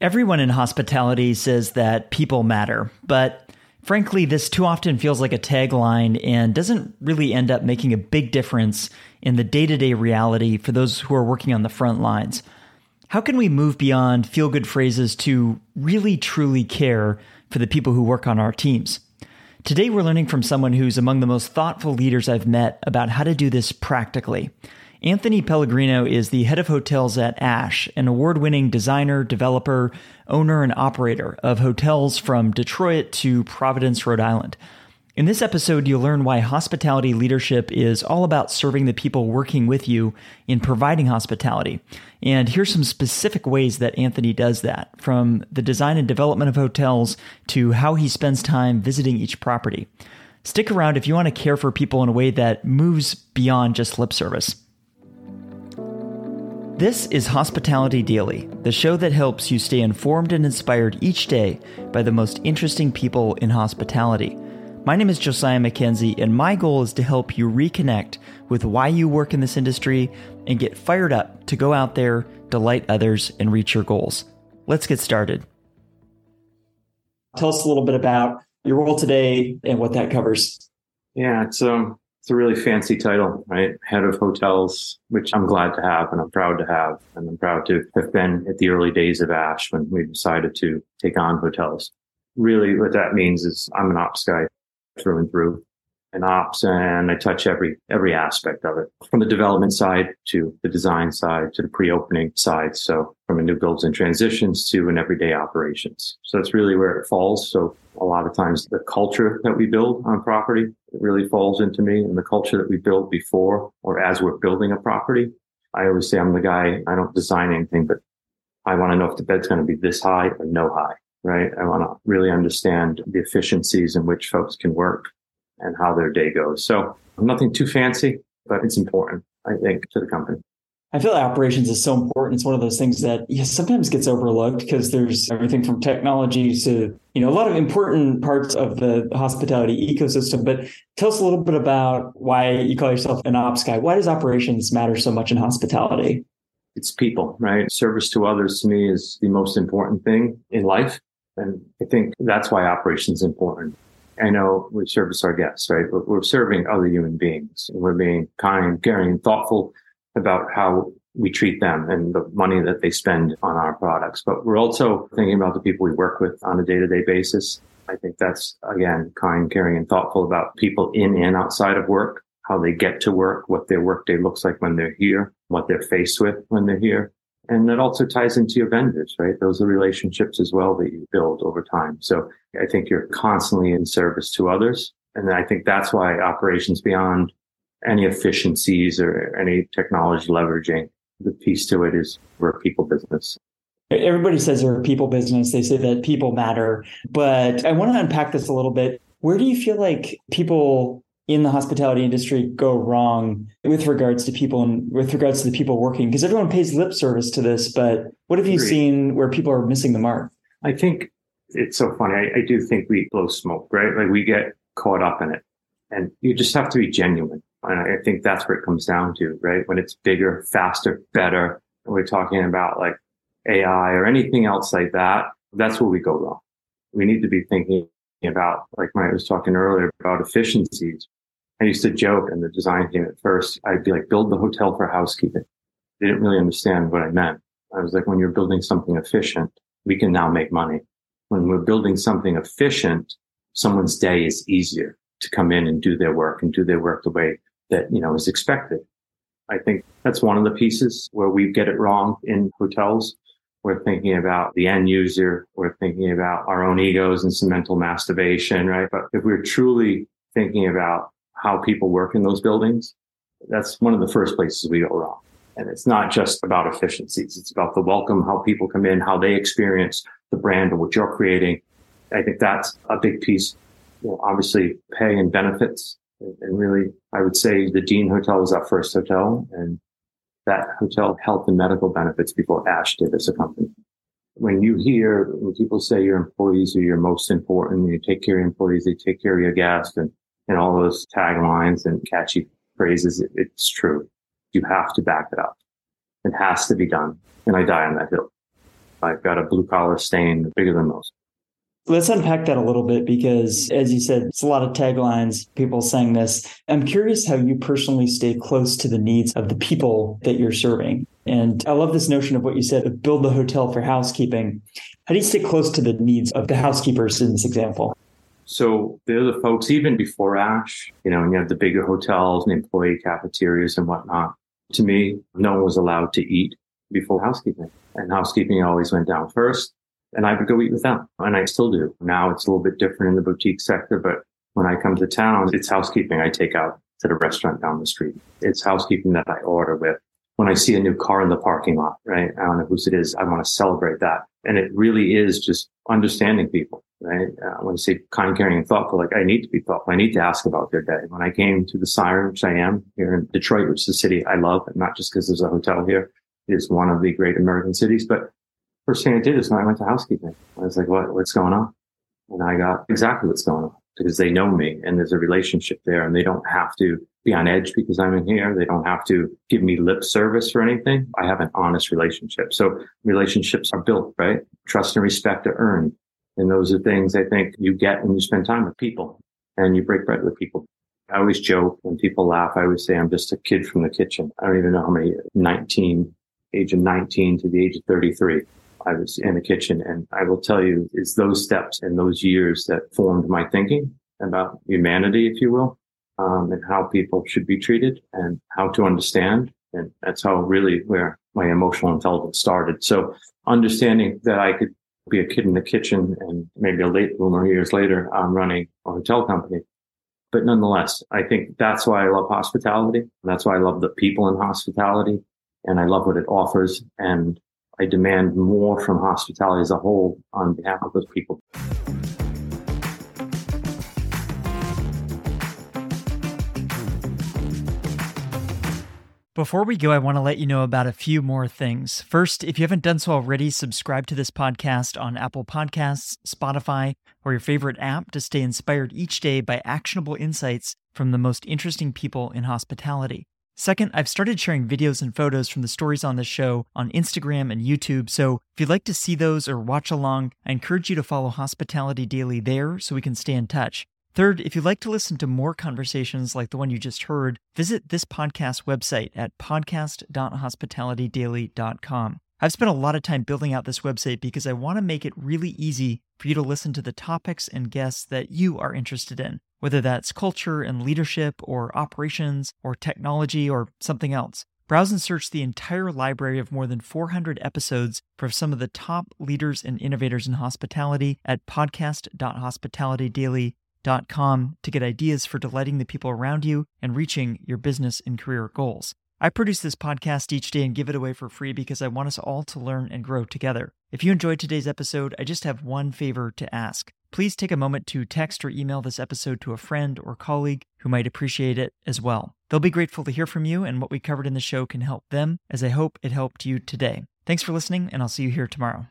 Everyone in hospitality says that people matter, but frankly, this too often feels like a tagline and doesn't really end up making a big difference in the day to day reality for those who are working on the front lines. How can we move beyond feel good phrases to really truly care for the people who work on our teams? Today, we're learning from someone who's among the most thoughtful leaders I've met about how to do this practically. Anthony Pellegrino is the head of hotels at Ash, an award winning designer, developer, owner, and operator of hotels from Detroit to Providence, Rhode Island. In this episode, you'll learn why hospitality leadership is all about serving the people working with you in providing hospitality. And here's some specific ways that Anthony does that, from the design and development of hotels to how he spends time visiting each property. Stick around if you want to care for people in a way that moves beyond just lip service. This is Hospitality Daily, the show that helps you stay informed and inspired each day by the most interesting people in hospitality. My name is Josiah Mackenzie, and my goal is to help you reconnect with why you work in this industry and get fired up to go out there, delight others, and reach your goals. Let's get started. Tell us a little bit about your role today and what that covers. Yeah, it's um, it's a really fancy title, right? Head of hotels, which I'm glad to have and I'm proud to have. And I'm proud to have been at the early days of Ash when we decided to take on hotels. Really, what that means is I'm an ops guy through and through and ops and I touch every every aspect of it from the development side to the design side to the pre-opening side. So from a new builds and transitions to an everyday operations. So that's really where it falls. So a lot of times the culture that we build on property really falls into me and the culture that we build before or as we're building a property. I always say I'm the guy I don't design anything but I want to know if the bed's going to be this high or no high right? I want to really understand the efficiencies in which folks can work and how their day goes. So nothing too fancy, but it's important, I think, to the company. I feel like operations is so important. It's one of those things that yeah, sometimes gets overlooked because there's everything from technology to, you know, a lot of important parts of the hospitality ecosystem. But tell us a little bit about why you call yourself an ops guy. Why does operations matter so much in hospitality? It's people, right? Service to others to me is the most important thing in life. And I think that's why operations is important. I know we service our guests, right? But we're serving other human beings. We're being kind, caring, thoughtful about how we treat them and the money that they spend on our products. But we're also thinking about the people we work with on a day to day basis. I think that's again, kind, caring and thoughtful about people in and outside of work, how they get to work, what their workday looks like when they're here, what they're faced with when they're here. And that also ties into your vendors, right? Those are relationships as well that you build over time. So I think you're constantly in service to others. And I think that's why operations beyond any efficiencies or any technology leveraging, the piece to it is we're a people business. Everybody says they're a people business. They say that people matter, but I want to unpack this a little bit. Where do you feel like people in the hospitality industry go wrong with regards to people and with regards to the people working? Because everyone pays lip service to this, but what have you Agreed. seen where people are missing the mark? I think it's so funny. I, I do think we blow smoke, right? Like we get caught up in it and you just have to be genuine. And I think that's where it comes down to, right? When it's bigger, faster, better. And we're talking about like AI or anything else like that. That's where we go wrong. We need to be thinking about, like when I was talking earlier about efficiencies, I used to joke in the design team at first, I'd be like, build the hotel for housekeeping. They didn't really understand what I meant. I was like, when you're building something efficient, we can now make money. When we're building something efficient, someone's day is easier to come in and do their work and do their work the way that, you know, is expected. I think that's one of the pieces where we get it wrong in hotels. We're thinking about the end user. We're thinking about our own egos and some mental masturbation, right? But if we're truly thinking about how people work in those buildings, that's one of the first places we go wrong. And it's not just about efficiencies. It's about the welcome, how people come in, how they experience the brand and what you're creating. I think that's a big piece. Obviously pay and benefits. And really, I would say the Dean Hotel was our first hotel and that hotel health and medical benefits before Ash did as a company. When you hear when people say your employees are your most important, you take care of your employees, they take care of your guests and and all those taglines and catchy phrases. It, it's true. You have to back it up. It has to be done. And I die on that hill. I've got a blue collar stain bigger than most. Let's unpack that a little bit because, as you said, it's a lot of taglines, people saying this. I'm curious how you personally stay close to the needs of the people that you're serving. And I love this notion of what you said of build the hotel for housekeeping. How do you stay close to the needs of the housekeepers in this example? So they're the folks, even before ASH, you know, and you have the bigger hotels and employee cafeterias and whatnot. To me, no one was allowed to eat before housekeeping. And housekeeping always went down first and I would go eat with them. And I still do. Now it's a little bit different in the boutique sector, but when I come to town, it's housekeeping I take out to the restaurant down the street. It's housekeeping that I order with. When I see a new car in the parking lot, right? I don't know whose it is. I want to celebrate that. And it really is just understanding people, right? Uh, when I say kind, caring, and thoughtful, like I need to be thoughtful. I need to ask about their day. When I came to the Siren, which I am here in Detroit, which is a city I love, and not just because there's a hotel here, it is one of the great American cities, but First thing I did is when I went to housekeeping, I was like, what, what's going on? And I got exactly what's going on because they know me and there's a relationship there and they don't have to be on edge because I'm in here. They don't have to give me lip service or anything. I have an honest relationship. So relationships are built, right? Trust and respect are earned. And those are things I think you get when you spend time with people and you break bread with people. I always joke when people laugh. I always say I'm just a kid from the kitchen. I don't even know how many 19, age of 19 to the age of 33. I was in the kitchen. And I will tell you, it's those steps and those years that formed my thinking about humanity, if you will, um, and how people should be treated and how to understand. And that's how really where my emotional intelligence started. So understanding that I could be a kid in the kitchen and maybe a late bloomer years later, I'm running a hotel company. But nonetheless, I think that's why I love hospitality. That's why I love the people in hospitality and I love what it offers. And I demand more from hospitality as a whole on behalf of those people. Before we go, I want to let you know about a few more things. First, if you haven't done so already, subscribe to this podcast on Apple Podcasts, Spotify, or your favorite app to stay inspired each day by actionable insights from the most interesting people in hospitality. Second, I've started sharing videos and photos from the stories on this show on Instagram and YouTube, so if you'd like to see those or watch along, I encourage you to follow Hospitality Daily there so we can stay in touch. Third, if you'd like to listen to more conversations like the one you just heard, visit this podcast website at podcast.hospitalitydaily.com. I've spent a lot of time building out this website because I want to make it really easy for you to listen to the topics and guests that you are interested in whether that's culture and leadership, or operations, or technology, or something else. Browse and search the entire library of more than 400 episodes for some of the top leaders and innovators in hospitality at podcast.hospitalitydaily.com to get ideas for delighting the people around you and reaching your business and career goals. I produce this podcast each day and give it away for free because I want us all to learn and grow together. If you enjoyed today's episode, I just have one favor to ask. Please take a moment to text or email this episode to a friend or colleague who might appreciate it as well. They'll be grateful to hear from you, and what we covered in the show can help them, as I hope it helped you today. Thanks for listening, and I'll see you here tomorrow.